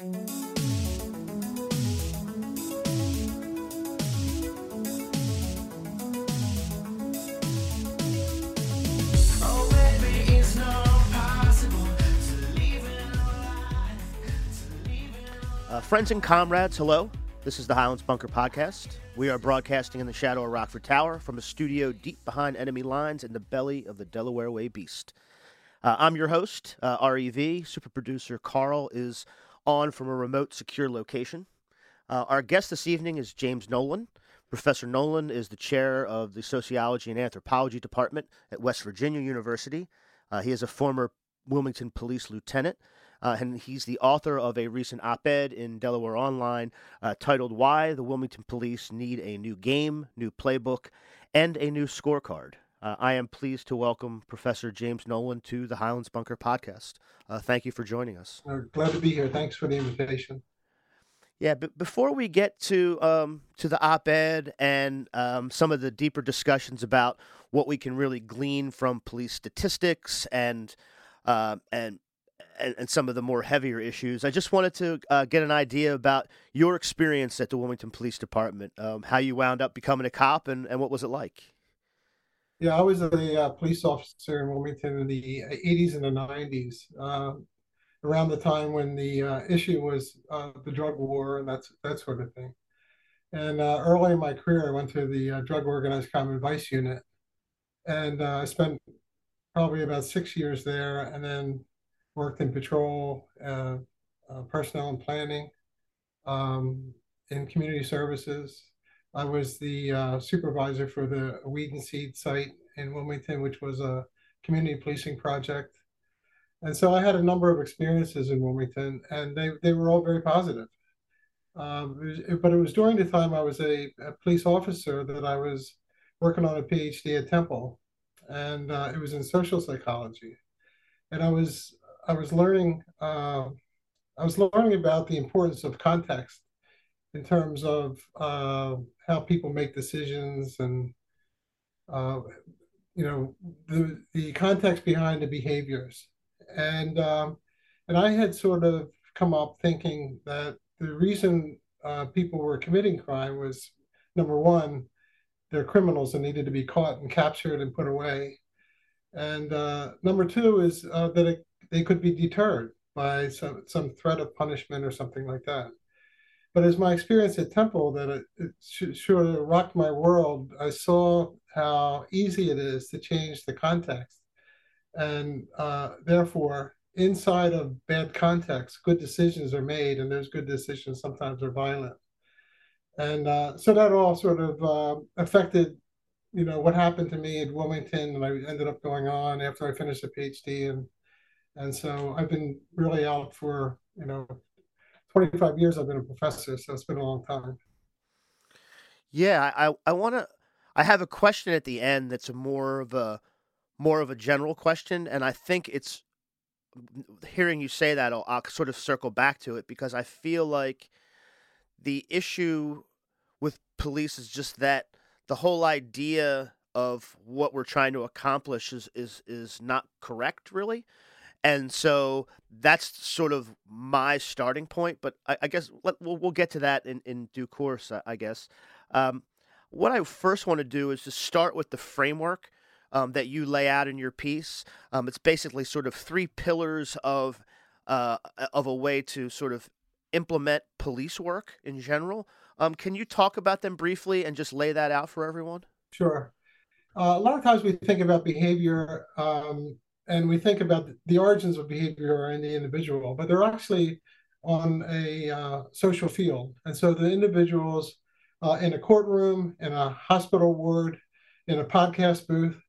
Uh, friends and comrades, hello. This is the Highlands Bunker Podcast. We are broadcasting in the shadow of Rockford Tower from a studio deep behind enemy lines in the belly of the Delaware Way Beast. Uh, I'm your host, uh, REV. Super producer Carl is on from a remote, secure location. Uh, our guest this evening is James Nolan. Professor Nolan is the chair of the Sociology and Anthropology Department at West Virginia University. Uh, he is a former Wilmington Police Lieutenant uh, and he's the author of a recent op ed in Delaware Online uh, titled Why the Wilmington Police Need a New Game, New Playbook, and a New Scorecard. Uh, I am pleased to welcome Professor James Nolan to the Highlands Bunker podcast. Uh, thank you for joining us. glad to be here. Thanks for the invitation. Yeah, but before we get to um, to the op-ed and um, some of the deeper discussions about what we can really glean from police statistics and uh, and, and, some of the more heavier issues. I just wanted to uh, get an idea about your experience at the Wilmington Police Department, um, how you wound up becoming a cop, and, and what was it like? Yeah, I was a uh, police officer in Wilmington in the 80s and the 90s, uh, around the time when the uh, issue was uh, the drug war and that's that sort of thing. And uh, early in my career, I went to the Drug Organized Crime Advice Unit, and I spent probably about six years there, and then worked in patrol, uh, uh, personnel and planning, um, in community services. I was the uh, supervisor for the Weed and Seed site in Wilmington, which was a community policing project. And so I had a number of experiences in Wilmington, and they, they were all very positive. Um, but it was during the time I was a, a, police officer that I was working on a PhD at Temple, and uh, it was in social psychology. And I was I was learning uh, I was learning about the importance of context in terms of uh, how people make decisions and uh, you know the the context behind the behaviors and um, and I had sort of come up thinking that the reason uh, people were committing crime was number one they're criminals and needed to be caught and captured and put away and uh, number two is uh, that it they could be deterred by some, some threat of punishment or something like that. But as my experience at Temple, that it, it sort of rocked my world, I saw how easy it is to change the context. And uh, therefore, inside of bad context, good decisions are made, and those good decisions sometimes are violent. And uh, so that all sort of uh, affected, you know, what happened to me at Wilmington, and I ended up going on after I finished a PhD and and so I've been really out for, you know, 25 years I've been a professor, so it's been a long time. Yeah, I I want to I have a question at the end that's more of a more of a general question and I think it's hearing you say that I'll, I'll sort of circle back to it because I feel like the issue with police is just that the whole idea of what we're trying to accomplish is is is not correct really and so that's sort of my starting point. But I, I guess let, we'll, we'll get to that in, in due course, I, guess. Um, what I first want to do is to start with the framework um, that you lay out in your piece. Um, it's basically sort of three pillars of uh, of a way to sort of implement police work in general. Um, can you talk about them briefly and just lay that out for everyone? Sure. Uh, a lot of times we think about behavior um, and we think about the origins of behavior are in the individual, but they're actually on a uh, social field. And so the individuals uh, in a courtroom, in a hospital ward, in a podcast booth,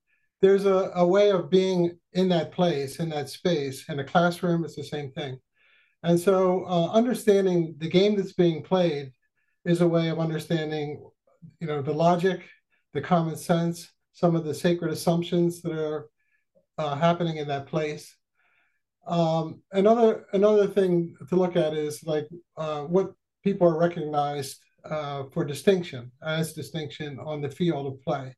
there's a, a way of being in that place, in that space. In a classroom, it's the same thing. And so uh, understanding the game that's being played is a way of understanding, you know, the logic, the common sense, some of the sacred assumptions that are uh, happening in that place. Um, another another thing to look at is like uh, what people are recognized uh, for distinction as distinction on the field of play,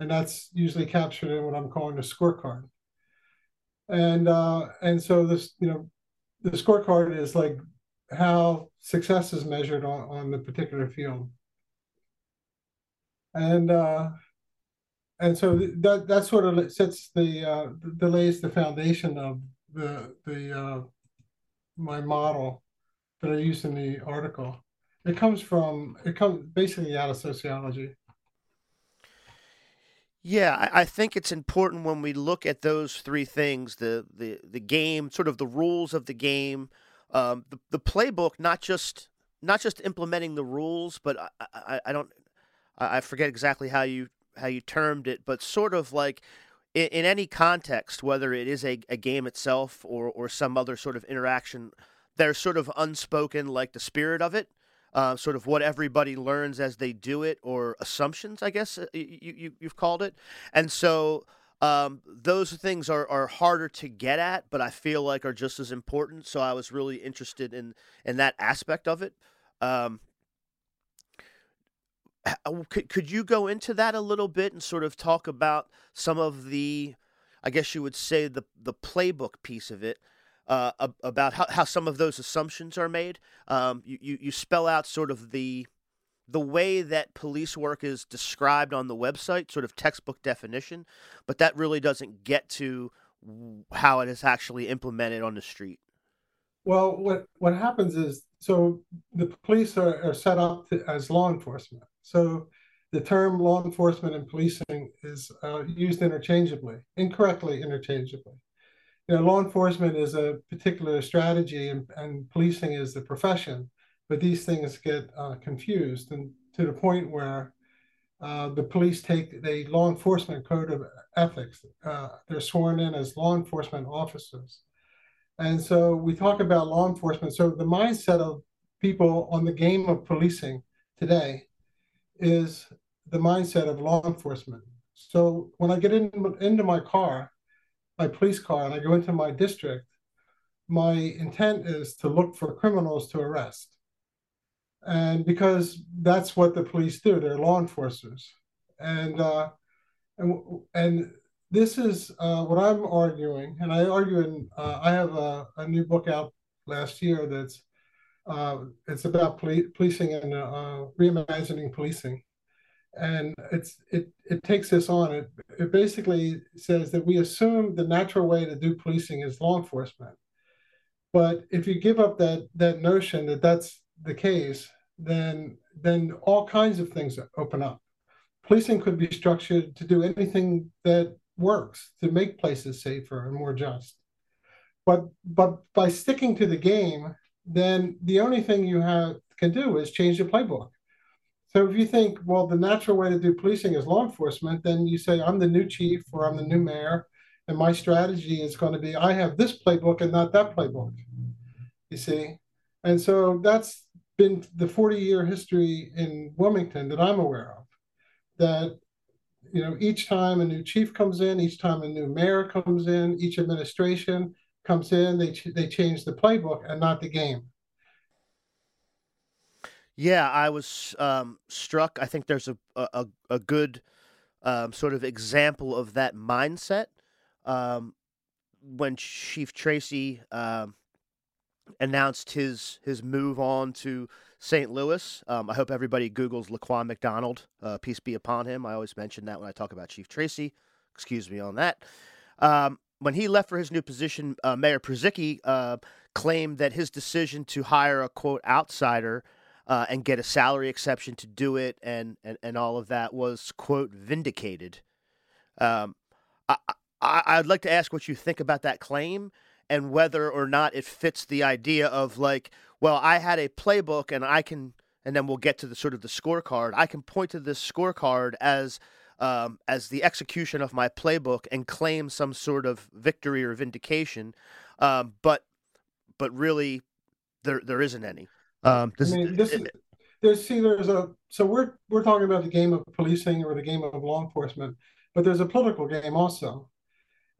and that's usually captured in what I'm calling the scorecard. And uh, and so this you know the scorecard is like how success is measured on, on the particular field. And uh, and so that that sort of sets the uh, the lays the foundation of the the uh, my model that I use in the article. It comes from it comes basically out of sociology. Yeah, I, I think it's important when we look at those three things the the the game, sort of the rules of the game, um, the the playbook, not just not just implementing the rules, but I, I, I don't I forget exactly how you how you termed it, but sort of like in, in any context, whether it is a, a game itself or or some other sort of interaction, there's sort of unspoken like the spirit of it. Uh, sort of what everybody learns as they do it, or assumptions, I guess uh, you, you you've called it, and so um, those things are, are harder to get at, but I feel like are just as important. So I was really interested in in that aspect of it. Um, could could you go into that a little bit and sort of talk about some of the, I guess you would say the the playbook piece of it, uh, about how, how some of those assumptions are made. Um, you, you you spell out sort of the the way that police work is described on the website, sort of textbook definition, but that really doesn't get to how it is actually implemented on the street. Well, what what happens is so the police are, are set up to, as law enforcement. So the term law enforcement and policing is uh, used interchangeably, incorrectly interchangeably. You know, law enforcement is a particular strategy, and, and policing is the profession. But these things get uh, confused, and to the point where uh, the police take the law enforcement code of ethics. Uh, they're sworn in as law enforcement officers and so we talk about law enforcement. So the mindset of people on the game of policing today is the mindset of law enforcement. So when I get in, into my car, my police car, and I go into my district, my intent is to look for criminals to arrest. And because that's what the police do, they're law enforcers. And uh, and and this is uh, what I'm arguing, and I argue in uh, I have a, a, new book out last year that's uh, it's about poli- policing and uh, reimagining policing, and it's it it takes this on. It it basically says that we assume the natural way to do policing is law enforcement, but if you give up that that notion that that's the case, then then all kinds of things open up. Policing could be structured to do anything that works to make places safer and more just. But but by sticking to the game, then the only thing you have can do is change the playbook. So if you think, well, the natural way to do policing is law enforcement, then you say, I'm the new chief or I'm the new mayor, and my strategy is going to be I have this playbook and not that playbook. You see? And so that's been the 40 year history in Wilmington that I'm aware of. That you know, each time a new chief comes in, each time a new mayor comes in, each administration comes in, they ch- they change the playbook and not the game. Yeah, I was um, struck. I think there's a a, a good um, sort of example of that mindset um, when Chief Tracy um, announced his his move on to St. Louis. Um, I hope everybody Googles Laquan McDonald. Uh, peace be upon him. I always mention that when I talk about Chief Tracy. Excuse me on that. When he left for his new position, uh, Mayor Purzycki uh, claimed that his decision to hire a quote outsider uh, and get a salary exception to do it and, and, and all of that was quote vindicated. Um, I, I, I'd like to ask what you think about that claim and whether or not it fits the idea of like, well, I had a playbook and I can, and then we'll get to the sort of the scorecard. I can point to this scorecard as um, as the execution of my playbook and claim some sort of victory or vindication, um, but but really there there isn't any. Um, I mean, this is, there's see there's a so we're we're talking about the game of policing or the game of law enforcement, but there's a political game also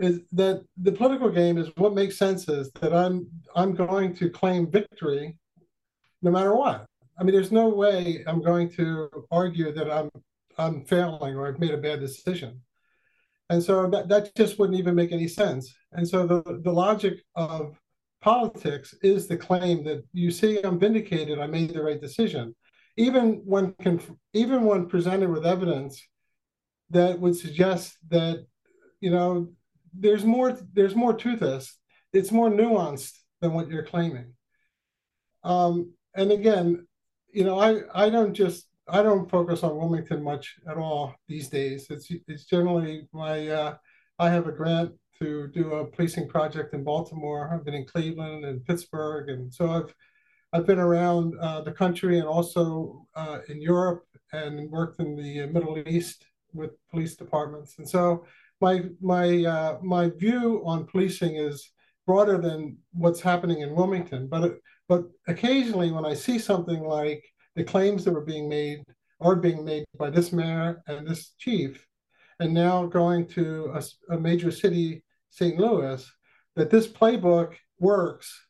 is that the political game is what makes sense is that I'm I'm going to claim victory no matter what. I mean, there's no way I'm going to argue that I'm I'm failing or I've made a bad decision. And so that, that just wouldn't even make any sense. And so the, the logic of politics is the claim that you see I'm vindicated, I made the right decision. Even when conf- even when presented with evidence that would suggest that you know there's more there's more to this. It's more nuanced than what you're claiming. Um, and again, you know, I I don't just I don't focus on Wilmington much at all these days. It's it's generally my uh, I have a grant to do a policing project in Baltimore. I've been in Cleveland and Pittsburgh, and so I've I've been around uh, the country and also uh, in Europe and worked in the Middle East with police departments. And so my my uh, my view on policing is broader than what's happening in Wilmington. But but occasionally, when I see something like the claims that were being made are being made by this mayor and this chief, and now going to a, a major city, St. Louis, that this playbook works.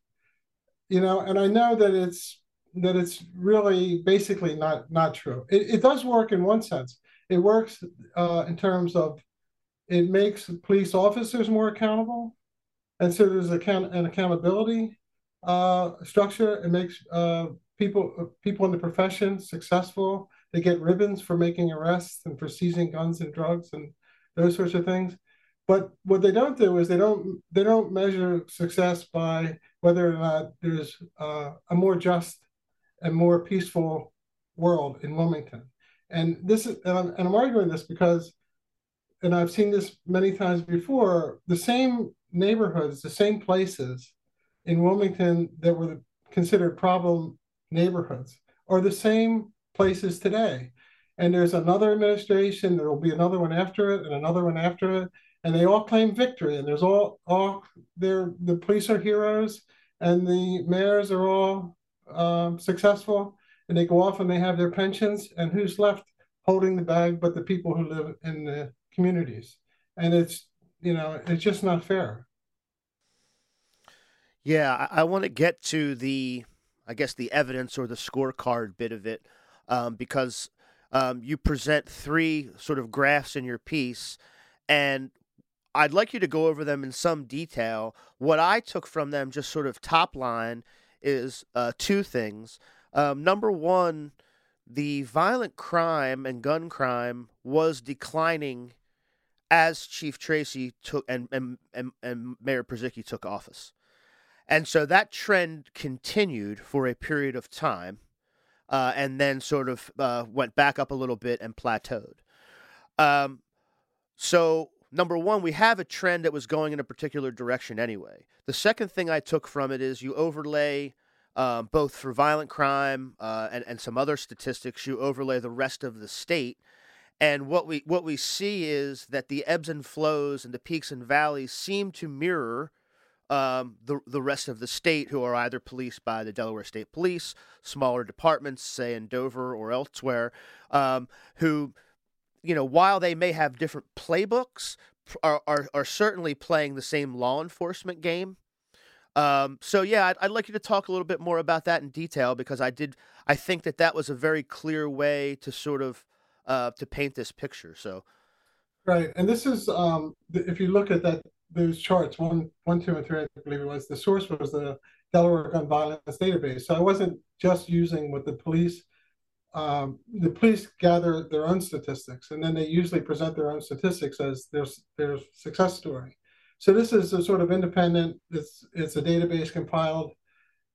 You know, and I know that it's that it's really basically not not true. It, it does work in one sense. It works uh, in terms of it makes police officers more accountable, and so there's account an accountability uh, structure. It makes uh, people people in the profession successful. They get ribbons for making arrests and for seizing guns and drugs and those sorts of things. But what they don't do is they don't they don't measure success by whether or not there's uh, a more just and more peaceful world in Wilmington. And this is and I'm, and I'm arguing this because, and I've seen this many times before. The same neighborhoods, the same places in Wilmington that were considered problem neighborhoods are the same places today. And there's another administration, there will be another one after it, and another one after it, and they all claim victory. And there's all all they're the police are heroes, and the mayors are all um, successful, and they go off and they have their pensions. And who's left holding the bag but the people who live in the communities? And it's you know it's just not fair. Yeah, I, I want to get to the I guess, the evidence or the scorecard bit of it, um, because um, you present three sort of graphs in your piece, and I'd like you to go over them in some detail. What I took from them, just sort of top line, is uh, two things. Um, number one, the violent crime and gun crime was declining as Chief Tracy took and and, and, and Mayor Purzycki took office. And so that trend continued for a period of time uh, and then sort of uh, went back up a little bit and plateaued. Um, so, number one, we have a trend that was going in a particular direction anyway. The second thing I took from it is you overlay um, both for violent crime uh, and, and some other statistics, you overlay the rest of the state. And what we what we see is that the ebbs and flows and the peaks and valleys seem to mirror um, the the rest of the state who are either policed by the Delaware State Police, smaller departments, say in Dover or elsewhere, um, who, you know, while they may have different playbooks, are are, are certainly playing the same law enforcement game. Um, so yeah, I'd, I'd like you to talk a little bit more about that in detail because I did I think that that was a very clear way to sort of uh, to paint this picture. So. Right, and this is um, if you look at that those charts, one, one, two, and three, I believe it was, the source was the Delaware Gun Violence Database. So I wasn't just using what the police, um, the police gather their own statistics, and then they usually present their own statistics as their, their success story. So this is a sort of independent, it's, it's a database compiled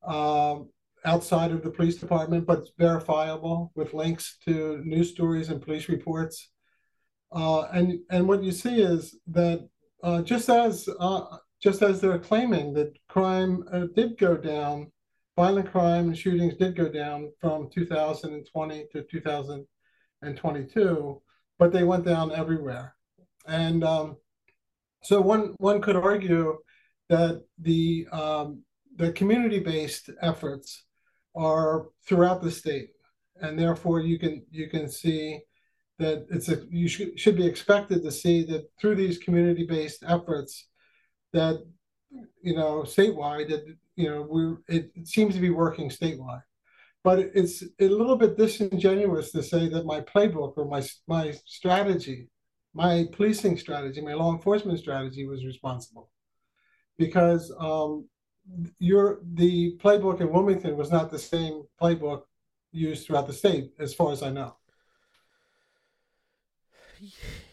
um, outside of the police department, but it's verifiable with links to news stories and police reports. Uh, and, and what you see is that uh, just as uh, just as they're claiming that crime uh, did go down, violent crime and shootings did go down from 2020 to 2022, but they went down everywhere. And um, so one one could argue that the um, the community-based efforts are throughout the state, and therefore you can you can see that it's a you should should be expected to see that through these community based efforts that you know statewide that you know we it, it seems to be working statewide but it's a little bit disingenuous to say that my playbook or my my strategy my policing strategy my law enforcement strategy was responsible because um, your the playbook in Wilmington was not the same playbook used throughout the state, as far as I know.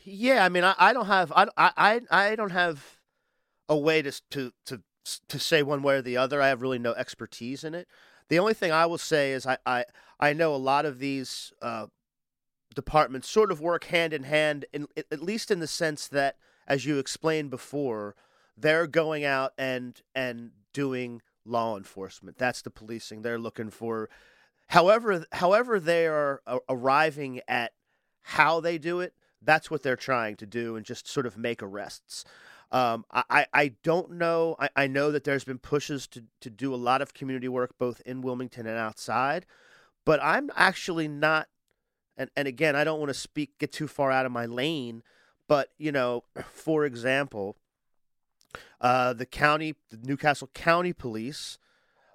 Yeah, I mean, I, I don't have I, I I don't have a way to to to to say one way or the other. I have really no expertise in it. The only thing I will say is I I, I know a lot of these uh, departments sort of work hand in hand, in, at least in the sense that, as you explained before, they're going out and and doing law enforcement. That's the policing. They're looking for, however, however they are arriving at how they do it. That's what they're trying to do, and just sort of make arrests. Um, I, I don't know. I, I know that there's been pushes to, to do a lot of community work both in Wilmington and outside, but I'm actually not. And, and again, I don't want to speak get too far out of my lane, but you know, for example, uh, the county, the New Castle County Police,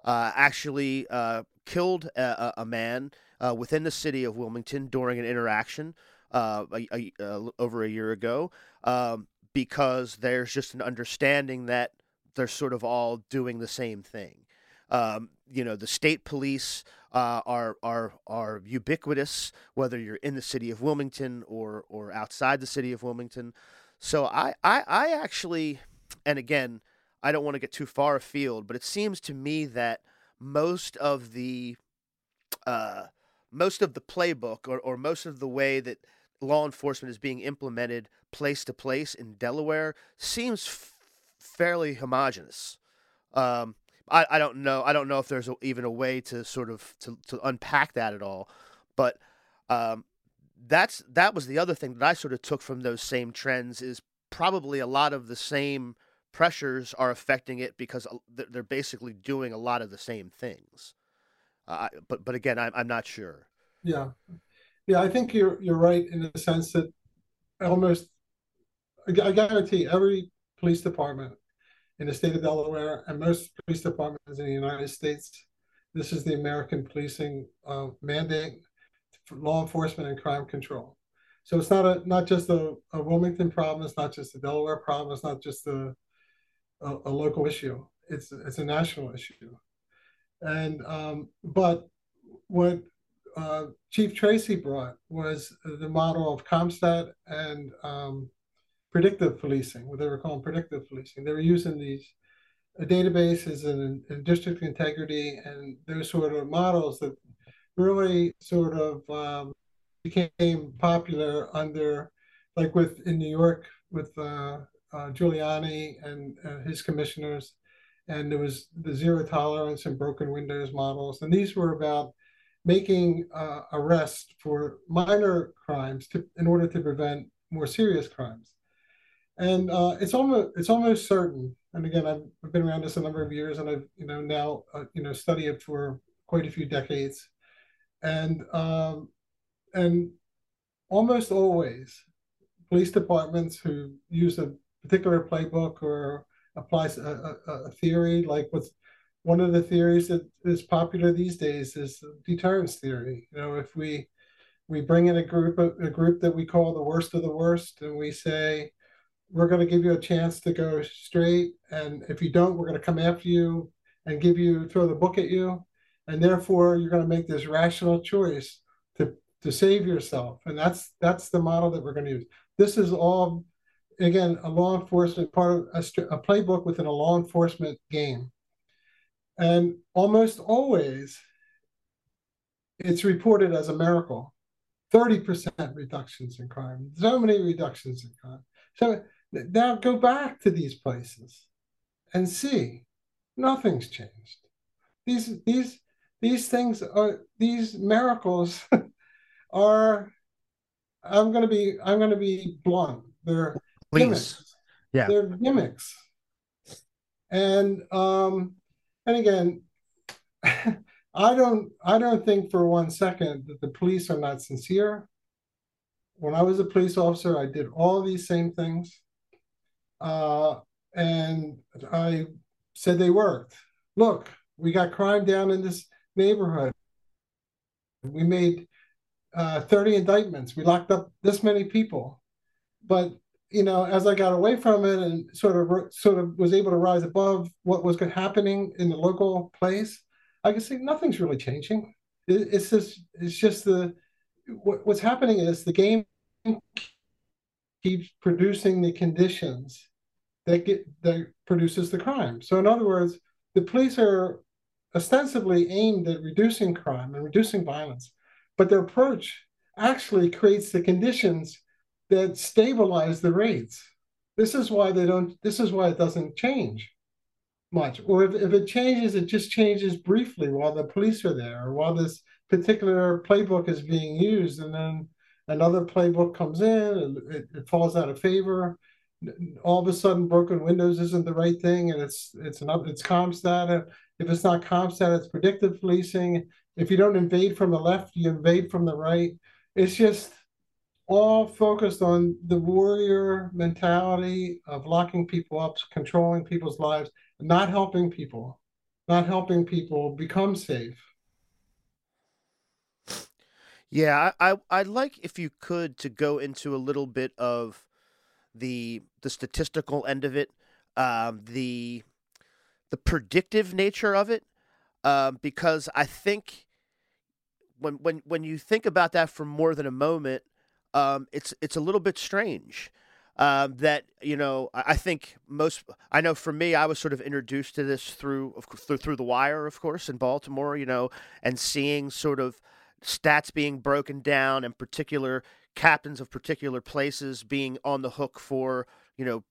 uh, actually uh, killed a, a man uh, within the city of Wilmington during an interaction uh, a, a, uh, over a year ago um, because there's just an understanding that they're sort of all doing the same thing. Um, you know, the state police are are are ubiquitous, whether you're in the city of Wilmington or or outside the city of Wilmington. So I, I, I actually and again, I don't want to get too far afield, but it seems to me that most of the uh, most of the playbook or, or most of the way that law enforcement is being implemented place to place in Delaware seems f- fairly homogenous. Um, I, I don't know. I don't know if there's a, even a way to sort of to, to unpack that at all, but um, that's that was the other thing that I sort of took from those same trends is probably a lot of the same pressures are affecting it because they're basically doing a lot of the same things. Uh, but but again, I'm I'm not sure. Yeah, yeah, I think you're you're right in the sense that almost I guarantee every police department in the state of Delaware and most police departments in the United States, this is the American policing uh, mandate for law enforcement and crime control. So it's not a not just a, a Wilmington problem. It's not just a Delaware problem. It's not just a a, a local issue. It's it's a national issue. And um, but what uh, Chief Tracy brought was the model of CompStat and um, predictive policing, what they were calling predictive policing. They were using these databases and, and district integrity and those sort of models that really sort of um, became popular under, like with in New York with uh, uh, Giuliani and uh, his commissioners, and there was the zero tolerance and broken windows models, and these were about making uh, arrests for minor crimes to, in order to prevent more serious crimes. And uh, it's almost it's almost certain. And again, I've, I've, been around this a number of years, and I've you know now uh, you know studied it for quite a few decades, and um, and almost always police departments who use a particular playbook or applies a, a, a theory like what's one of the theories that is popular these days is deterrence theory. You know if we we bring in a group a group that we call the worst of the worst and we say we're going to give you a chance to go straight and if you don't we're going to come after you and give you throw the book at you. And therefore you're going to make this rational choice to to save yourself. And that's that's the model that we're going to use. This is all again, a law enforcement part of a, a playbook within a law enforcement game. And almost always it's reported as a miracle 30% reductions in crime, so many reductions in crime. So now go back to these places and see nothing's changed. These, these, these things are, these miracles are, I'm going to be, I'm going to be blunt. They're Please. Gimmicks. Yeah. They're gimmicks. And um, and again, I don't I don't think for one second that the police are not sincere. When I was a police officer, I did all these same things. Uh, and I said they worked. Look, we got crime down in this neighborhood. We made uh, 30 indictments. We locked up this many people. But you know, as I got away from it and sort of sort of was able to rise above what was happening in the local place, I can see nothing's really changing. It, it's just it's just the what, what's happening is the game keeps producing the conditions that get that produces the crime. So in other words, the police are ostensibly aimed at reducing crime and reducing violence, but their approach actually creates the conditions that stabilize the rates. This is why they don't. This is why it doesn't change much. Or if, if it changes, it just changes briefly while the police are there, or while this particular playbook is being used, and then another playbook comes in and it, it falls out of favor. All of a sudden, broken windows isn't the right thing, and it's it's an it's CompStat. If it's not CompStat, it's predictive policing. If you don't invade from the left, you invade from the right. It's just all focused on the warrior mentality of locking people up, controlling people's lives, not helping people, not helping people become safe. Yeah, I, I would like if you could to go into a little bit of the the statistical end of it, um, the the predictive nature of it, um, because I think when when when you think about that for more than a moment, um, it's it's a little bit strange. Um, that you know, I think most. I know for me, I was sort of introduced to this through through through the Wire, of course, in Baltimore. You know, and seeing sort of stats being broken down and particular captains of particular places being on the hook for you know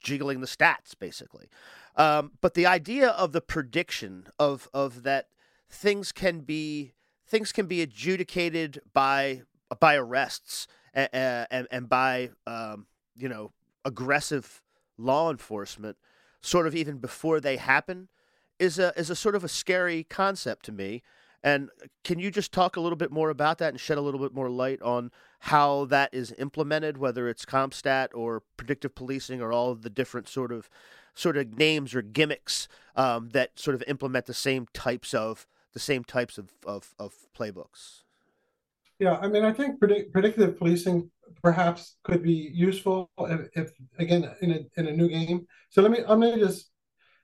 jiggling the stats basically. Um, but the idea of the prediction of of that things can be things can be adjudicated by by arrests and and, and by um, you know aggressive law enforcement, sort of even before they happen, is a is a sort of a scary concept to me. And can you just talk a little bit more about that and shed a little bit more light on how that is implemented, whether it's CompStat or predictive policing or all of the different sort of sort of names or gimmicks um, that sort of implement the same types of the same types of, of, of playbooks? Yeah, I mean, I think predict, predictive policing perhaps could be useful if, if, again in a in a new game. So let me I'm gonna just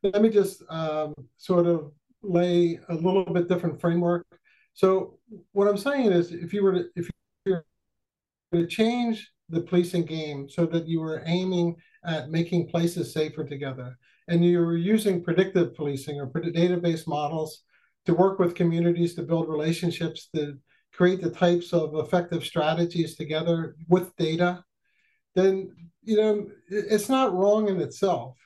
let me just um, sort of lay a little bit different framework. So what I'm saying is, if you were to if you were to change the policing game so that you were aiming at making places safer together, and you were using predictive policing or database models to work with communities to build relationships to create the types of effective strategies together with data, then you know it's not wrong in itself.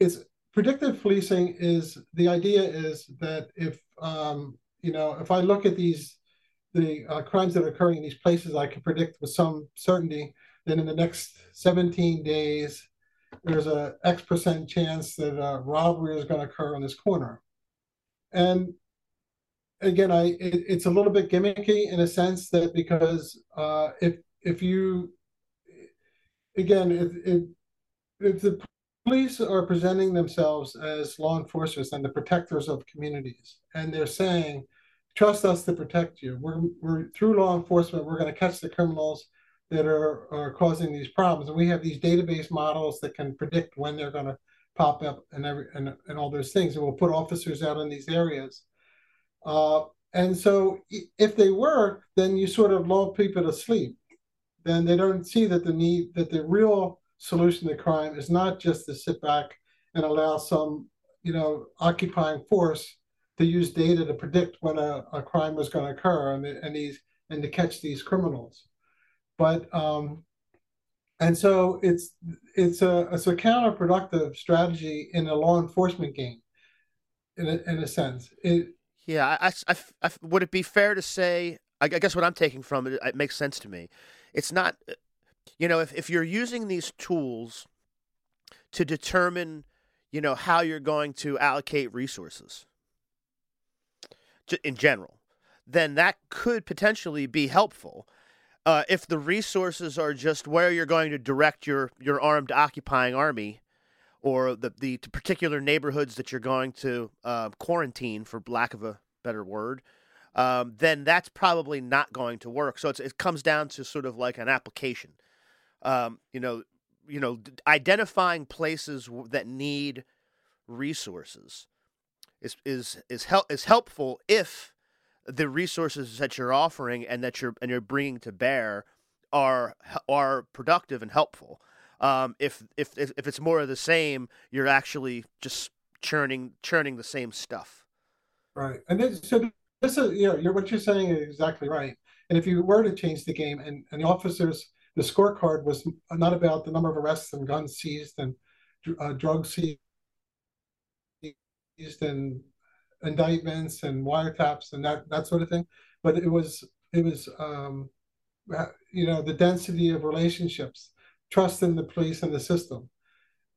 It's predictive policing is the idea is that if um, you know if I look at these the uh, crimes that are occurring in these places, I can predict with some certainty that in the next 17 days there's a X percent chance that a robbery is going to occur on this corner. And again, I it, it's a little bit gimmicky in a sense that because uh, if if you again if, if if the police are presenting themselves as law enforcers and the protectors of communities, and they're saying, "Trust us to protect you. We're we're through law enforcement. We're going to catch the criminals." That are, are causing these problems, and we have these database models that can predict when they're going to pop up and every and, and all those things, and we'll put officers out in these areas uh, and so if they were, then you sort of lull people to sleep. Then they don't see that the need that the real solution to crime is not just to sit back and allow some, you know, occupying force to use data to predict when a, a crime was going to occur and, and these and to catch these criminals. But um, and so it's it's a it's a counterproductive strategy in a law enforcement game, in a, in a sense. It yeah, I, I, I, would it be fair to say? I, guess what I'm taking from it, it makes sense to me. It's not, uh, you know, if, if you're using these tools to determine, you know, how you're going to allocate resources in general, then that could potentially be helpful. Uh, if the resources are just where you're going to direct your, your armed occupying army, or the, the particular neighborhoods that you're going to uh, quarantine, for lack of a better word, um, then that's probably not going to work. So it comes down to sort of like an application. um, you know, you know, identifying places that need resources is is is help is helpful if the resources that you're offering and that you're and you're bringing to bear are are productive and helpful. Um, if, if if it's more of the same, you're actually just churning churning the same stuff. Right, and then, so this is you know you're, what you're saying is exactly right. And if you were to change the game, and, and the officers, the scorecard was not about the number of arrests and guns seized and uh, drugs seized and indictments and wiretaps and that that sort of thing, but it was it was um, you know the density of relationships, trust in the police and the system,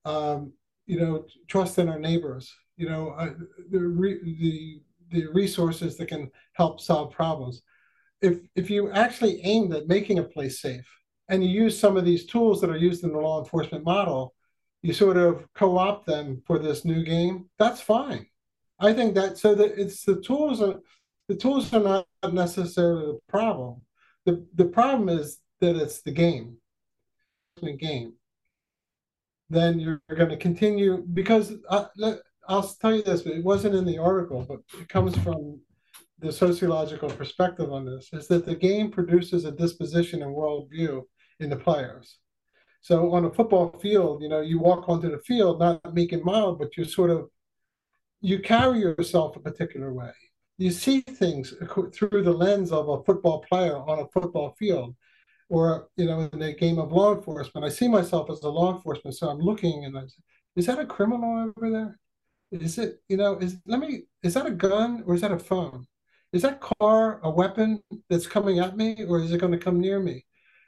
um, you know trust in our neighbors, you know uh, the the the resources that can help solve problems. If if you actually aimed at making a place safe and you use some of these tools that are used in the law enforcement model, you sort of co-opt them for this new game. That's fine. I think that so that it's the tools are the tools are not necessarily the problem. The the problem is that it's the game. Game. Then you're going to continue because uh, I'll tell you this, but it wasn't in the article, but it comes from the sociological perspective on this, is that the game produces a disposition and worldview in the players. So on a football field, you know, you walk onto the field, not meek and mild, but you sort of, you carry yourself a particular way. You see things through the lens of a football player on a football field or, you know, in a game of law enforcement. I see myself as a law enforcement, so I'm looking and I say, is that a criminal over there? Is it, you know, is let me, is that a gun or is that a phone? Is that car a weapon that's coming at me or is it going to come near me?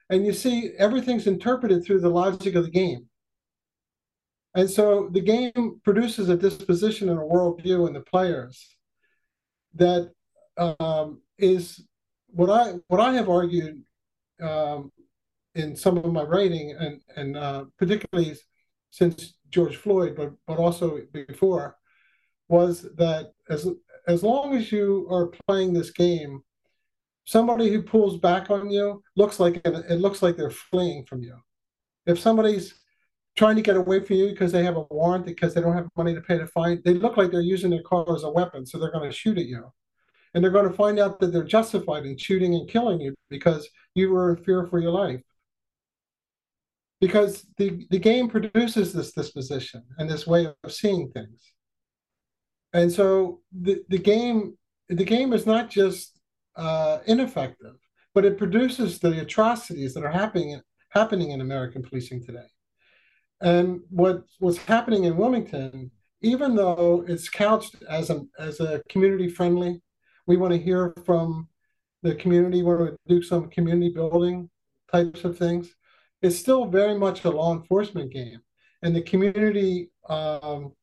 And you see, everything's interpreted through the logic of the game. And so the game produces a disposition and a worldview in the players that um, is what I what I have argued um, in some of my writing, and and uh, particularly since George Floyd, but but also before, was that as as long as you are playing this game, somebody who pulls back on you looks like it looks like they're fleeing from you. If somebody's trying to get away from you because they have a warrant because they don't have money to pay the fine, they look like they're using their car as a weapon, so they're going to shoot at you. And they're going to find out that they're justified in shooting and killing you because you were in fear for your life because the, the game produces this disposition and this way of seeing things. And so the, the game the game is not just uh, ineffective, but it produces the atrocities that are happening happening in American policing today. And what what's happening in Wilmington, even though it's couched as a as a community friendly, we want to hear from the community, we want to do some community building types of things it's still very much a law enforcement game. And the community um,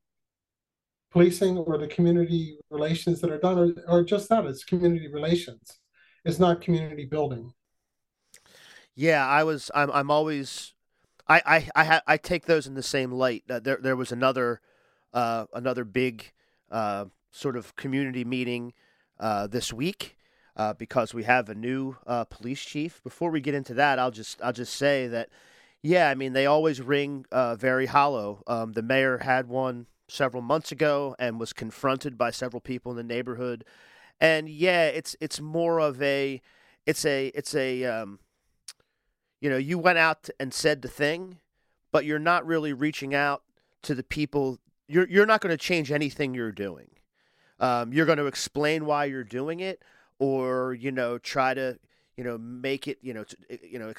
policing or the community relations that are done are, are just that it's community relations, it's not community building. Yeah, I was. I'm. I'm always. I. I. I, I take those in the same light. Uh, there. There was another. Uh, another big. Uh, sort of community meeting. Uh, this week, uh, because we have a new uh, police chief. Before we get into that, I'll just I'll just say that, yeah, I mean they always ring uh, very hollow. Um, the mayor had one several months ago and was confronted by several people in the neighborhood, and yeah, it's it's more of a it's a it's a um, you know you went out and said the thing, but you're not really reaching out to the people. You're you're not going to change anything you're doing. Um, you're going to explain why you're doing it, or you know try to you know make it you know eh, you know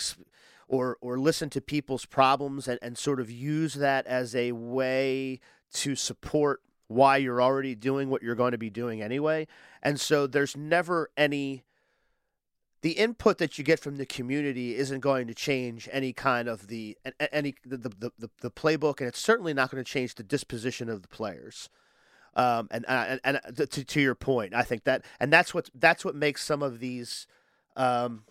or or listen to people's problems and, and sort of use that as a way to support why you're already doing what you're going to be doing anyway. And so there's never any the input that you get from the community isn't going to change any kind of the any the the, the, the playbook and it's certainly not going to change the disposition of the players um, and, uh, and and to, to your point, I think that and that's what that's what makes some of these, um,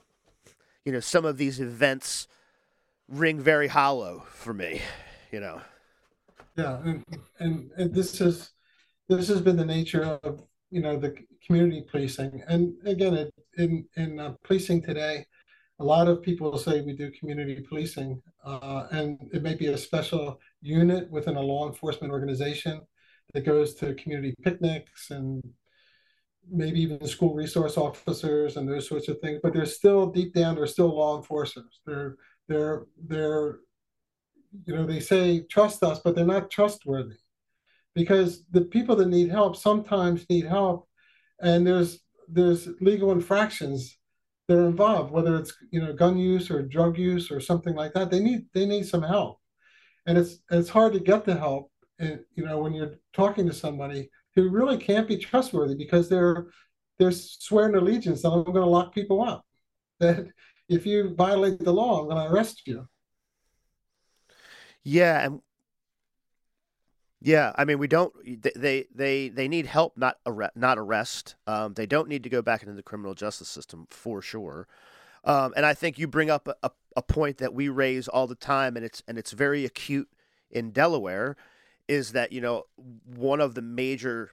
you know, some of these events ring very hollow for me. You know. Yeah, and and, and this is this has been the nature of you know the community policing, and again, it, in in uh, policing today, a lot of people say we do community policing, uh, and it may be a special unit within a law enforcement organization that goes to community picnics and maybe even school resource officers and those sorts of things. But they're still deep down, they're still law enforcers. They're they're they're you know they say trust us, but they're not trustworthy because the people that need help sometimes need help, and there's there's legal infractions that are involved, whether it's you know gun use or drug use or something like that. They need they need some help, and it's it's hard to get the help. And you know when you're talking to somebody who really can't be trustworthy because they're they're swearing allegiance that I'm going to lock people up. That if you violate the law, I'm going to arrest you. Yeah, and yeah, I mean, we don't. They they they need help, not arrest, not arrest. Um, they don't need to go back into the criminal justice system for sure. Um, and I think you bring up a, a point that we raise all the time, and it's and it's very acute in Delaware, is that you know one of the major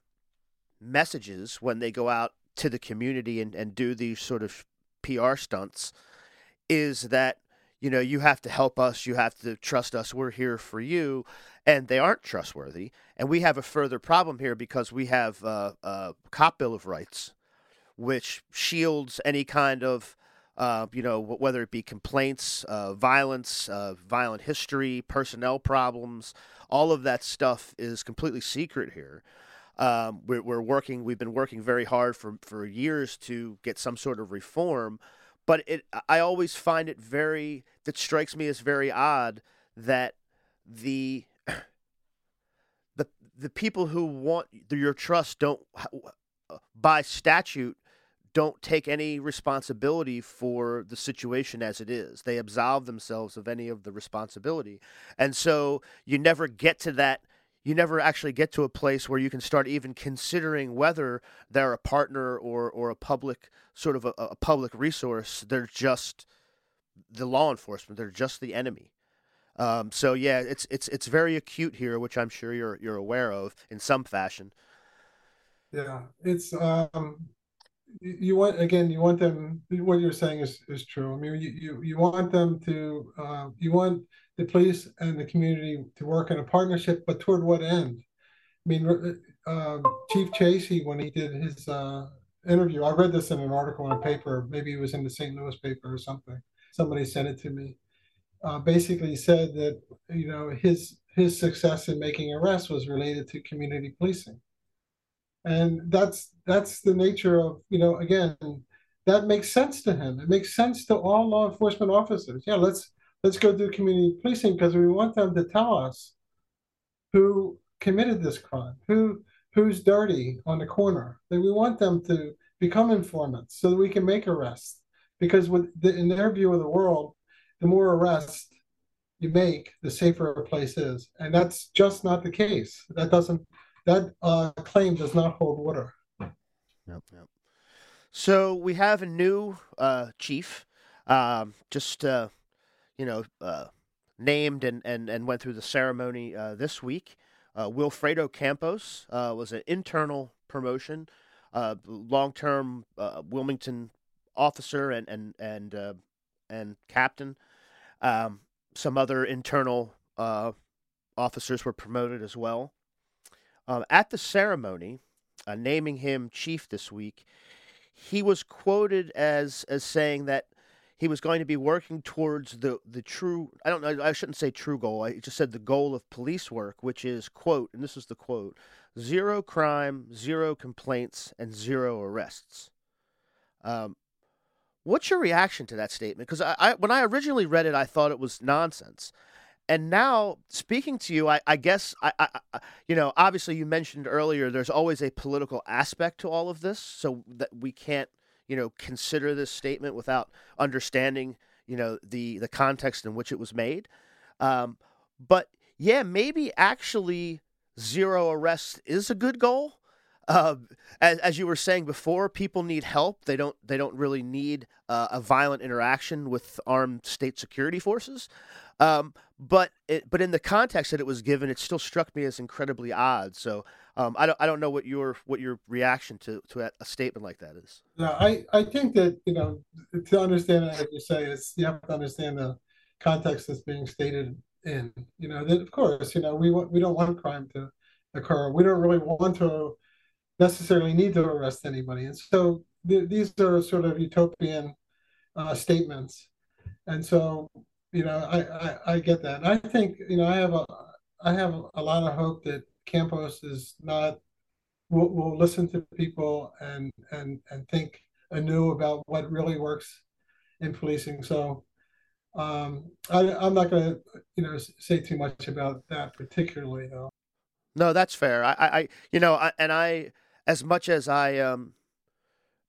messages when they go out to the community and, and do these sort of PR stunts is that you know you have to help us, you have to trust us, we're here for you and they aren't trustworthy. And we have a further problem here because we have uh, a cop bill of rights, which shields any kind of, uh, you know, whether it be complaints, uh, violence, uh, violent history, personnel problems, all of that stuff is completely secret here. Um, we're, we're working. We've been working very hard for for years to get some sort of reform, but it. I always find it very. That strikes me as very odd that the the the people who want your trust don't uh, by statute don't take any responsibility for the situation as it is. They absolve themselves of any of the responsibility. And so you never get to that you never actually get to a place where you can start even considering whether they're a partner or or a public sort of a, a public resource. They're just the law enforcement. They're just the enemy. Um, so yeah, it's it's it's very acute here, which I'm sure you're you're aware of in some fashion. Yeah, it's um, you want again, you want them. What you're saying is is true. I mean, you you, you want them to uh, you want the police and the community to work in a partnership, but toward what end? I mean, uh, Chief Tracy, when he did his uh, interview, I read this in an article in a paper. Maybe it was in the St. Louis paper or something. Somebody sent it to me uh, basically said that you know his his success in making arrests was related to community policing, and that's that's the nature of you know again that makes sense to him. It makes sense to all law enforcement officers. Yeah, let's let's go do community policing because we want them to tell us who committed this crime, who who's dirty on the corner. That we want them to become informants so that we can make arrests. Because with the, in their view of the world, the more arrests you make, the safer a place is. And that's just not the case. That doesn't, that uh, claim does not hold water. Yep, yep. So we have a new uh, chief, um, just, uh, you know, uh, named and, and, and went through the ceremony uh, this week. Uh, Wilfredo Campos was an internal promotion, long term Wilmington officer and, and, and, and captain. Um, some other internal officers were promoted as well. Um, at the ceremony, uh, naming him chief this week, he was quoted as as saying that he was going to be working towards the the true I don't know I shouldn't say true goal I just said the goal of police work which is quote and this is the quote zero crime zero complaints and zero arrests um, What's your reaction to that statement? Because I, I, when I originally read it, I thought it was nonsense, and now speaking to you, I, I guess I, I, you know, obviously you mentioned earlier there's always a political aspect to all of this, so that we can't, you know, consider this statement without understanding, you know, the the context in which it was made. Um, but yeah, maybe actually zero arrests is a good goal uh, as, as you were saying before, people need help. They don't. They don't really need uh, a violent interaction with armed state security forces. Um, but it, but in the context that it was given, it still struck me as incredibly odd. So Um, I don't I don't know what your what your reaction to to a statement like that is. Yeah, I I think that you know to understand like you say, is you have to understand the context that's being stated in. You know that of course you know we we don't want crime to occur. We don't really want to necessarily need to arrest anybody, and so th- these are sort of utopian uh, statements. And so you know I, I I get that. I think you know I have a I have a lot of hope that Campos is not will will listen to people and and and think anew about what really works in policing. So um, I, I'm not going to you know say too much about that particularly though. No, that's fair. I, I you know, I, and I, as much as I um,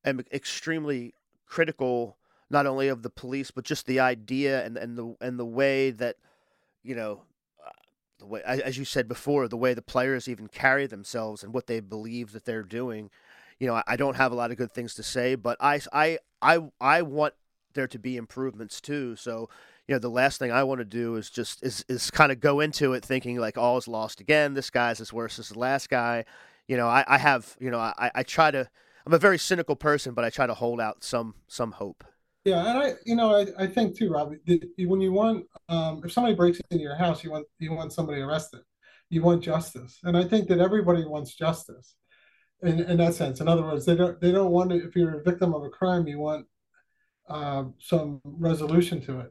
am extremely critical, not only of the police, but just the idea and, and the and the way that, you know, the way, as you said before, the way the players even carry themselves and what they believe that they're doing. You know, I don't have a lot of good things to say, but I, I, I, I want there to be improvements too. So, you know, the last thing I want to do is just is is kind of go into it thinking like all is lost again. This guy's as worse as the last guy. You know, I, I have, you know, I, I try to. I'm a very cynical person, but I try to hold out some some hope. Yeah, and I, you know, I, I think too, Rob. When you want, um, if somebody breaks into your house, you want you want somebody arrested. You want justice, and I think that everybody wants justice. In, in that sense, in other words, they don't they don't want to. If you're a victim of a crime, you want uh, some resolution to it.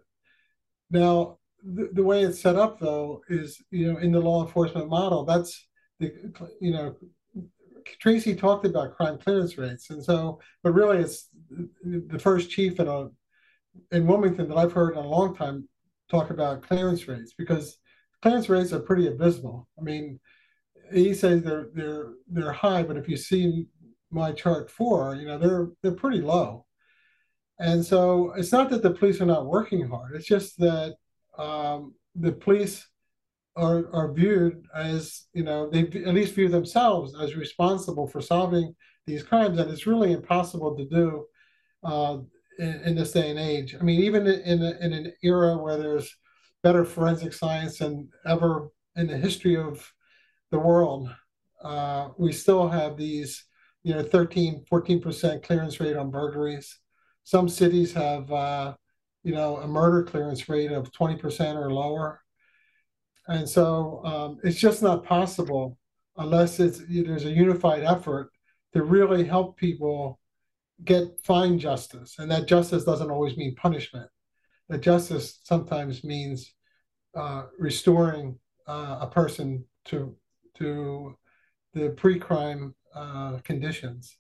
Now, the, the way it's set up, though, is you know in the law enforcement model, that's the you know Tracy talked about crime clearance rates, and so, but really, it's the first chief in a in Wilmington that I've heard in a long time talk about clearance rates because clearance rates are pretty abysmal. I mean, he says they're they're they're high, but if you see my chart four, you know they're they're pretty low. And so it's not that the police are not working hard; it's just that um, the police are, are viewed as, you know, they at least view themselves as responsible for solving these crimes. And it's really impossible to do uh, in, in, this day and age. I mean, even in, in, an era where there's better forensic science than ever in the history of the world, uh, we still have these, you know, 13, 14% clearance rate on burglaries. Some cities have, uh, you know, a murder clearance rate of 20% or lower. And so um, it's just not possible unless it's there's a unified effort to really help people get find justice. And that justice doesn't always mean punishment. That justice sometimes means uh, restoring uh, a person to to the pre-crime uh, conditions.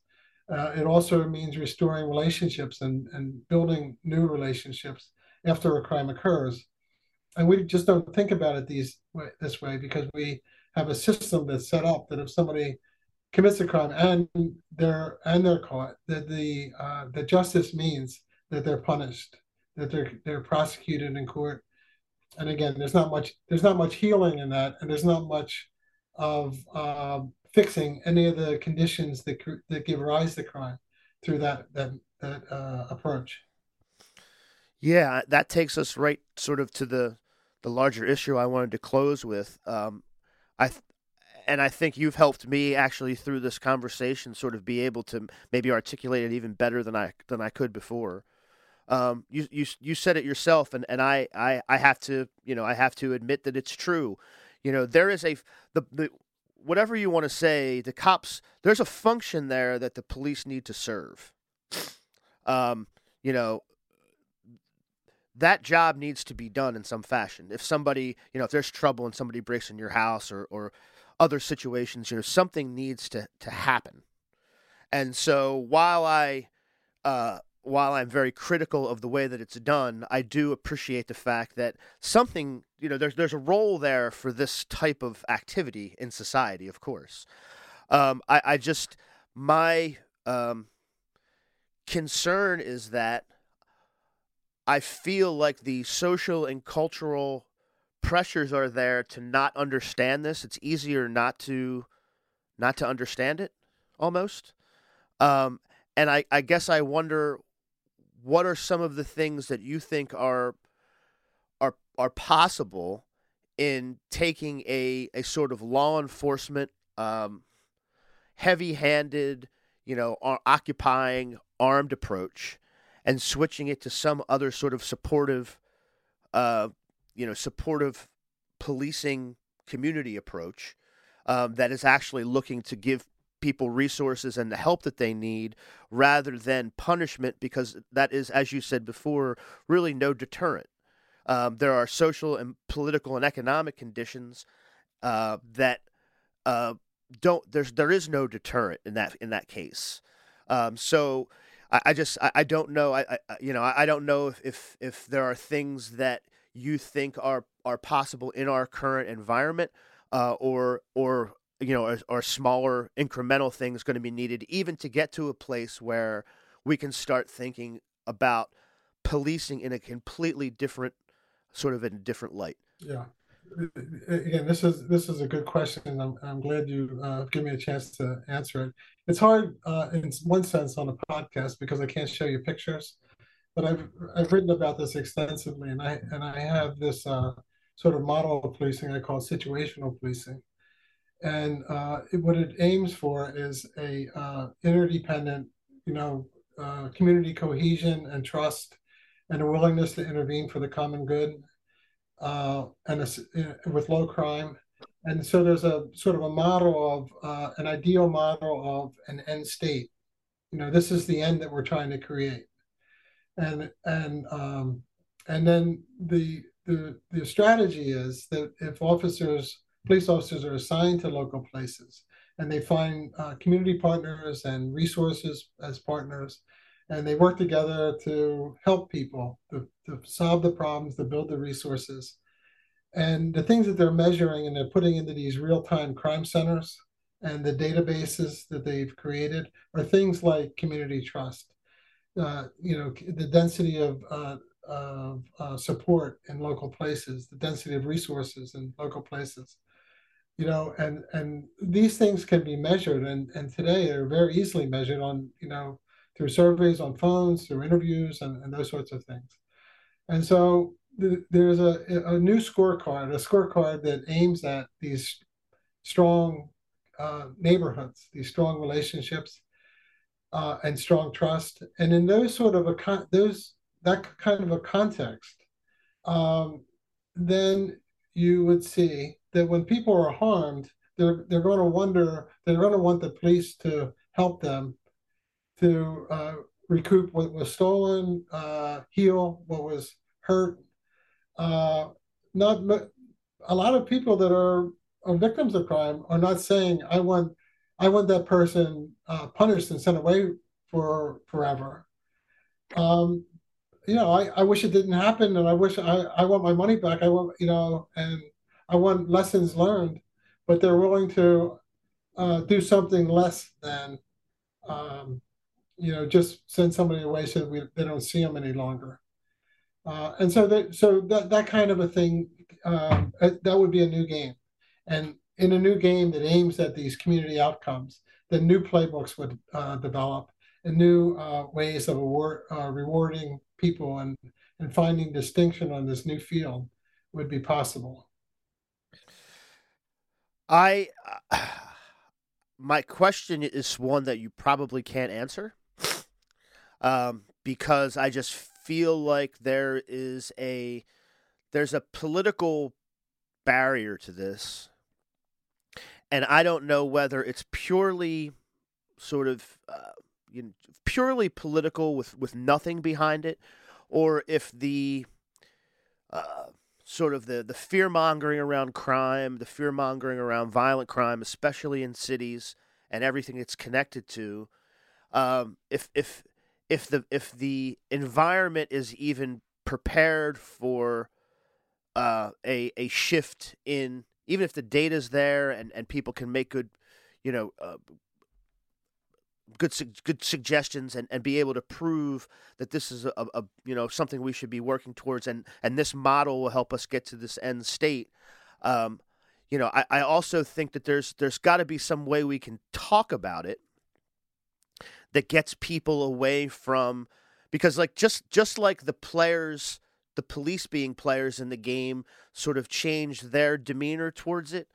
Uh, it also means restoring relationships and, and building new relationships after a crime occurs and we just don't think about it these this way because we have a system that's set up that if somebody commits a crime and they're and they're caught, that the uh, justice means that they're punished, that they're they're prosecuted in court. And again, there's not much there's not much healing in that, and there's not much of uh, fixing any of the conditions that that give rise to crime through that that that uh, approach. Yeah, that takes us right sort of to the the larger issue I wanted to close with. Um, I th- and I think you've helped me actually through this conversation sort of be able to maybe articulate it even better than I than I could before. Um, you you you said it yourself, and, and I, I I have to you know I have to admit that it's true. You know there is a the, the whatever you want to say, the cops there's a function there that the police need to serve. Um, you know, that job needs to be done in some fashion. If somebody, you know, if there's trouble and somebody breaks in your house or, or other situations, you know, something needs to, to happen. And so while I, uh, while I'm very critical of the way that it's done, I do appreciate the fact that something, you know, there's there's a role there for this type of activity in society, of course. Um, I, I just my um, concern is that I feel like the social and cultural pressures are there to not understand this. It's easier not to not to understand it almost. Um, and I, I guess I wonder what are some of the things that you think are are are possible in taking a, a sort of law enforcement um, heavy-handed, you know, occupying armed approach and switching it to some other sort of supportive, uh, you know, supportive policing community approach um, that is actually looking to give people resources and the help that they need rather than punishment because that is as you said before really no deterrent. Um, there are social and political and economic conditions uh, that uh, don't there's there is no deterrent in that in that case. Um, so I, I just I, I, don't know I, I you know I, don't know if, if if there are things that you think are are possible in our current environment uh, or or you know, are, or smaller incremental things going to be needed, even to get to a place where we can start thinking about policing in a completely different, sort of in a different light. Yeah. Again, this is this is a good question. I'm I'm glad you uh, give me a chance to answer it. It's hard uh, in one sense on a podcast because I can't show you pictures, but I've I've written about this extensively, and I and I have this uh, sort of model of policing I call situational policing, and uh, it, what it aims for is a uh, interdependent, you know, uh, community cohesion and trust, and a willingness to intervene for the common good, uh, and a, with low crime. And so there's a sort of a model of uh, an ideal model of an end state. You know, this is the end that we're trying to create, and and um, and then the the the strategy is that if officers police officers are assigned to local places and they find uh, community partners and resources as partners and they work together to help people to, to solve the problems to build the resources. And the things that they're measuring and they're putting into these real-time crime centers and the databases that they've created are things like community trust uh, you know the density of uh, of uh, support in local places, the density of resources in local places, you know and and these things can be measured and and today they're very easily measured on you know through surveys on phones through interviews and, and those sorts of things. And so the, there's a, a new scorecard a scorecard that aims at these strong uh, neighborhoods these strong relationships uh, and strong trust. And in those sort of a those that kind of a context um, then you would see that when people are harmed, they're they're going to wonder, they're going to want the police to help them to uh, recoup what was stolen, uh, heal what was hurt. Uh, not a lot of people that are, are, victims of crime are not saying, "I want, I want that person uh, punished and sent away for forever." Um, you know, I, I wish it didn't happen, and I wish I, I want my money back. I want, you know, and I want lessons learned, but they're willing to uh, do something less than, um, you know, just send somebody away so that we, they don't see them any longer. Uh, and so that so that that kind of a thing um, that would be a new game, and in a new game that aims at these community outcomes, then new playbooks would uh, develop and new uh, ways of award, uh, rewarding people and and finding distinction on this new field would be possible. I uh, my question is one that you probably can't answer, um, because I just feel like there is a there's a political barrier to this, and I don't know whether it's purely sort of uh, you know, purely political with with nothing behind it, or if the uh, sort of the the fear mongering around crime, the fear mongering around violent crime, especially in cities and everything it's connected to. Um, if if if the if the environment is even prepared for uh, a a shift in even if the data's there and, and people can make good you know uh, good good suggestions and, and be able to prove that this is a, a, you know something we should be working towards and and this model will help us get to this end state um, you know I, I also think that there's there's got to be some way we can talk about it that gets people away from because like just just like the players the police being players in the game sort of changed their demeanor towards it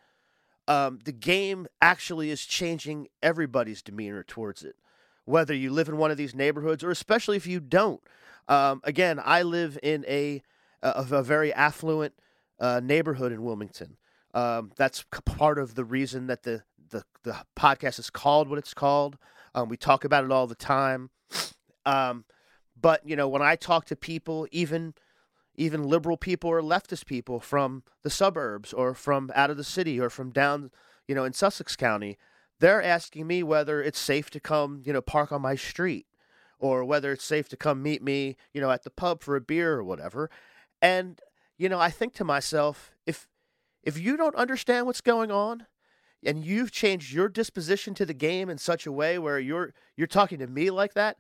um, the game actually is changing everybody's demeanor towards it, whether you live in one of these neighborhoods or especially if you don't. Um, again, I live in a a, a very affluent uh, neighborhood in Wilmington. Um, that's part of the reason that the, the the podcast is called what it's called. Um, we talk about it all the time. Um, but you know, when I talk to people, even even liberal people or leftist people from the suburbs or from out of the city or from down, you know, in Sussex County, they're asking me whether it's safe to come, you know, park on my street or whether it's safe to come meet me, you know, at the pub for a beer or whatever. And you know, I think to myself, if if you don't understand what's going on and you've changed your disposition to the game in such a way where you're you're talking to me like that,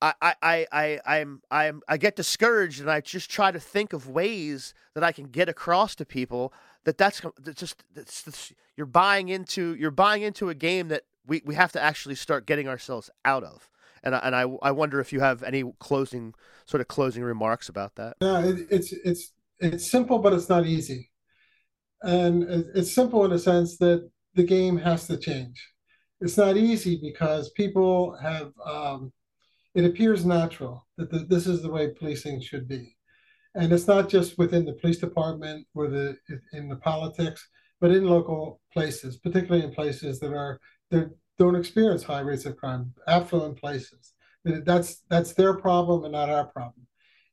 I I I I'm I'm I get discouraged and I just try to think of ways that I can get across to people that that's, that's just that's, that's, you're buying into you're buying into a game that we, we have to actually start getting ourselves out of. And I, and I, I wonder if you have any closing sort of closing remarks about that. Yeah, it, it's it's it's simple, but it's not easy. And it's simple in the sense that the game has to change. It's not easy because people have. Um, it appears natural that the, this is the way policing should be, and it's not just within the police department or the in the politics, but in local places, particularly in places that are that don't experience high rates of crime, affluent places. That's that's their problem and not our problem.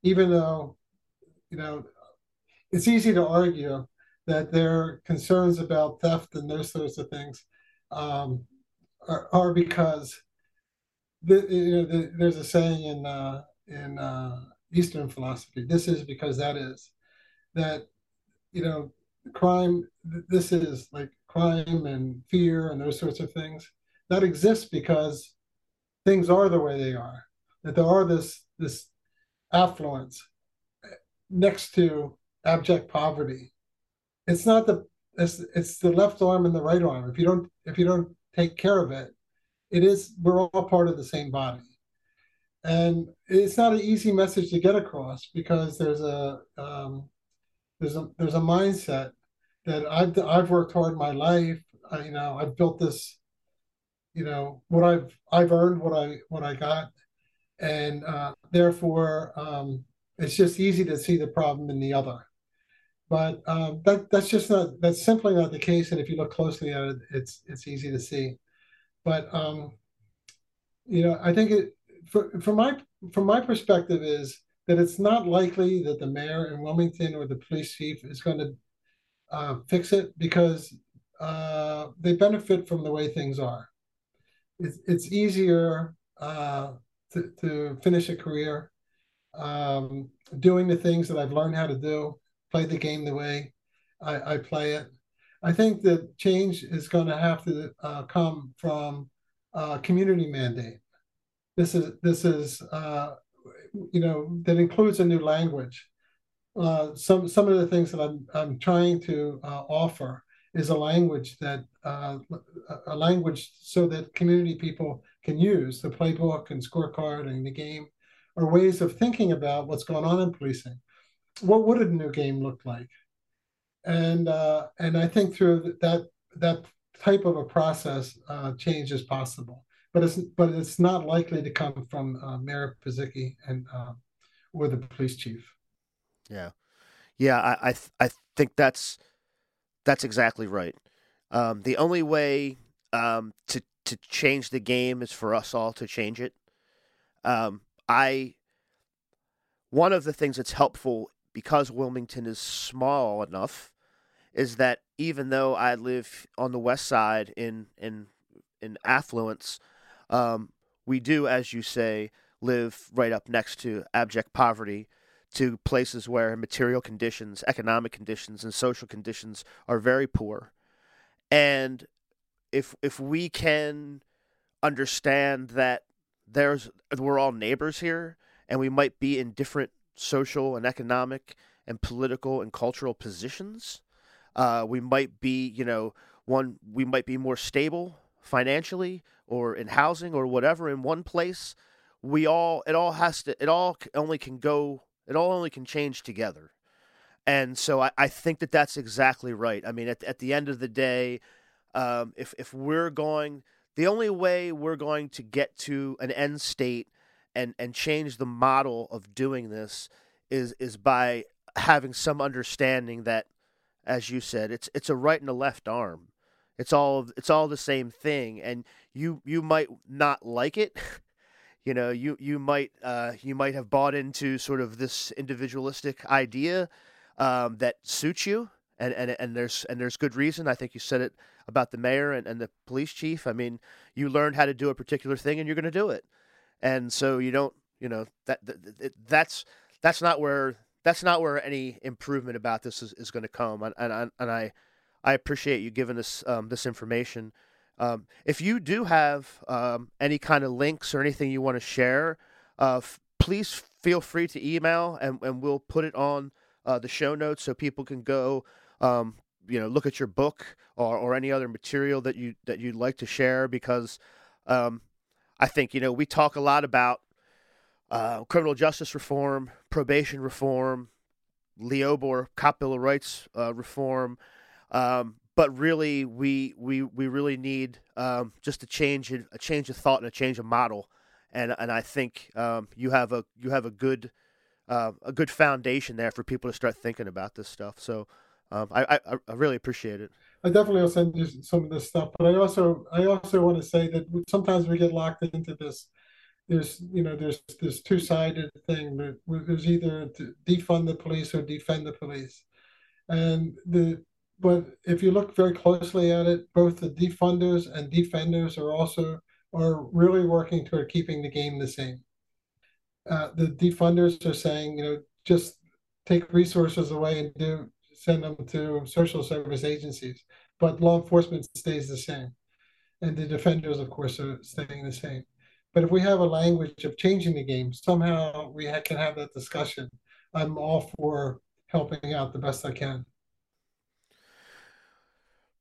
Even though, you know, it's easy to argue that their concerns about theft and those sorts of things um, are, are, because the, you know, the, there's a saying in uh, in uh, Eastern philosophy. This is because that is that you know crime. This is like crime and fear and those sorts of things that exists because things are the way they are. That there are this this affluence next to abject poverty. It's not the it's, it's the left arm and the right arm. If you don't if you don't take care of it, it is we're all part of the same body. And it's not an easy message to get across because there's a um, there's a there's a mindset that I've I've worked hard my life. I, you know I've built this. You know what I've I've earned what I what I got, and uh, therefore um, it's just easy to see the problem in the other. But um, that that's just not that's simply not the case. And if you look closely at it, it's it's easy to see. But um, you know, I think it for, from my from my perspective is that it's not likely that the mayor in Wilmington or the police chief is going to uh, fix it because uh, they benefit from the way things are. It's, it's easier uh, to, to finish a career um, doing the things that I've learned how to do play the game the way I, I play it. I think that change is going to have to uh, come from a community mandate. This is this is uh, you know that includes a new language. Uh, some some of the things that I'm I'm trying to uh, offer is a language that uh, a language so that community people can use the playbook and scorecard and the game, or ways of thinking about what's going on in policing what would a new game look like? And uh, and I think through that that type of a process, uh, change is possible. But it's but it's not likely to come from uh, Mayor Purzycki and uh, or the police chief. Yeah, yeah, I I, th- I think that's that's exactly right. Um, the only way um, to to change the game is for us all to change it. Um, I one of the things that's helpful because Wilmington is small enough, is that even though I live on the west side in in in affluence, um, we do, as you say, live right up next to abject poverty, to places where material conditions, economic conditions, and social conditions are very poor. And if if we can understand that there's we're all neighbors here and we might be in different social and economic and political and cultural positions. Uh, we might be, you know, one we might be more stable financially or in housing or whatever in one place. We all it all has to it all only can go it all only can change together. And so I, I think that that's exactly right. I mean, at, at the end of the day, um, if if we're going, the only way we're going to get to an end state and and change the model of doing this is is by having some understanding that, as you said, it's it's a right and a left arm. It's all it's all the same thing, and you you might not like it. you know, you you might uh, you might have bought into sort of this individualistic idea um, that suits you, and, and and there's and there's good reason. I think you said it about the mayor and, and the police chief. I mean, you learned how to do a particular thing, and you're going to do it, and so you don't, you know, that, that that's that's not where that's not where any improvement about this is, is going to come, and and, and I I appreciate you giving us um, this information. Um, if you do have um, any kind of links or anything you want to share, uh, f- please feel free to email and, and we'll put it on uh, the show notes so people can go, um, you know, look at your book or, or any other material that you that you'd like to share because um, I think you know we talk a lot about uh, criminal justice reform, probation reform, LEOBOR cop bill of rights uh, reform. Um, but really, we we we really need um, just a change in, a change of thought and a change of model, and and I think um, you have a you have a good uh, a good foundation there for people to start thinking about this stuff. So um, I, I, I really appreciate it. I definitely will send you some of this stuff, but I also I also want to say that sometimes we get locked into this. There's you know there's this two sided thing. There's either to defund the police or defend the police, and the but if you look very closely at it, both the defunders and defenders are also are really working toward keeping the game the same. Uh, the defunders are saying, you know, just take resources away and do send them to social service agencies, but law enforcement stays the same, and the defenders, of course, are staying the same. But if we have a language of changing the game, somehow we can have that discussion. I'm all for helping out the best I can.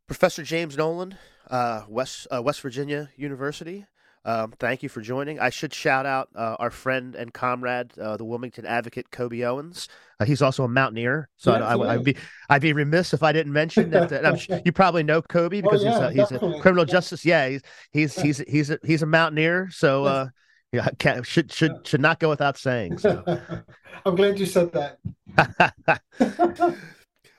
Professor James Nolan, uh, West uh, West Virginia University. Um, thank you for joining. I should shout out uh, our friend and comrade, uh, the Wilmington advocate Kobe Owens. Uh, he's also a mountaineer, so yeah, I, would be I'd be remiss if I didn't mention that. that you probably know Kobe oh, because oh, yeah, he's a, he's a criminal justice. Yeah, he's he's yeah. he's he's a, he's a mountaineer. So uh, yeah, should should should not go without saying. So. I'm glad you said that.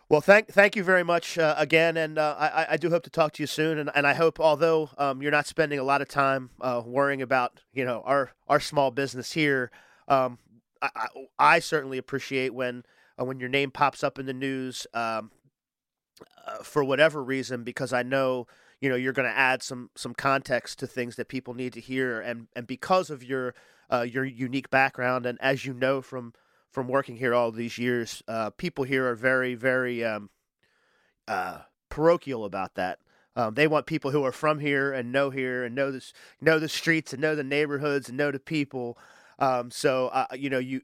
Well, thank thank you very much uh, again, and uh, I, I do hope to talk to you soon. And, and I hope, although um, you're not spending a lot of time uh, worrying about you know our our small business here, um, I, I, I, certainly appreciate when uh, when your name pops up in the news um, uh, for whatever reason, because I know you know you're going to add some some context to things that people need to hear, and and because of your uh, your unique background, and as you know from from working here all these years, uh, people here are very, very um, uh, parochial about that. Um, they want people who are from here and know here and know this, know the streets and know the neighborhoods and know the people. Um, so uh, you know, you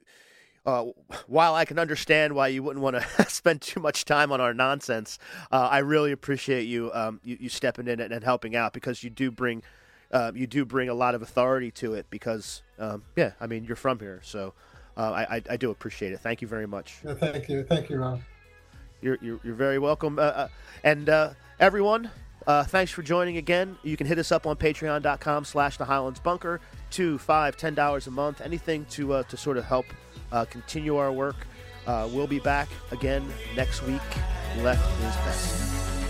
uh, while I can understand why you wouldn't want to spend too much time on our nonsense, uh, I really appreciate you, um, you, you stepping in and helping out because you do bring uh, you do bring a lot of authority to it because um, yeah, I mean you're from here, so uh, I, I do appreciate it. Thank you very much. Yeah, thank you, thank you, Ron. You're you're, you're very welcome. Uh, uh and uh, everyone, uh, thanks for joining again. You can hit us up on Patreon.com/slash The Highlands Bunker. Two, five, ten dollars a month. Anything to to sort of help continue our work. we'll be back again next week. Left is best.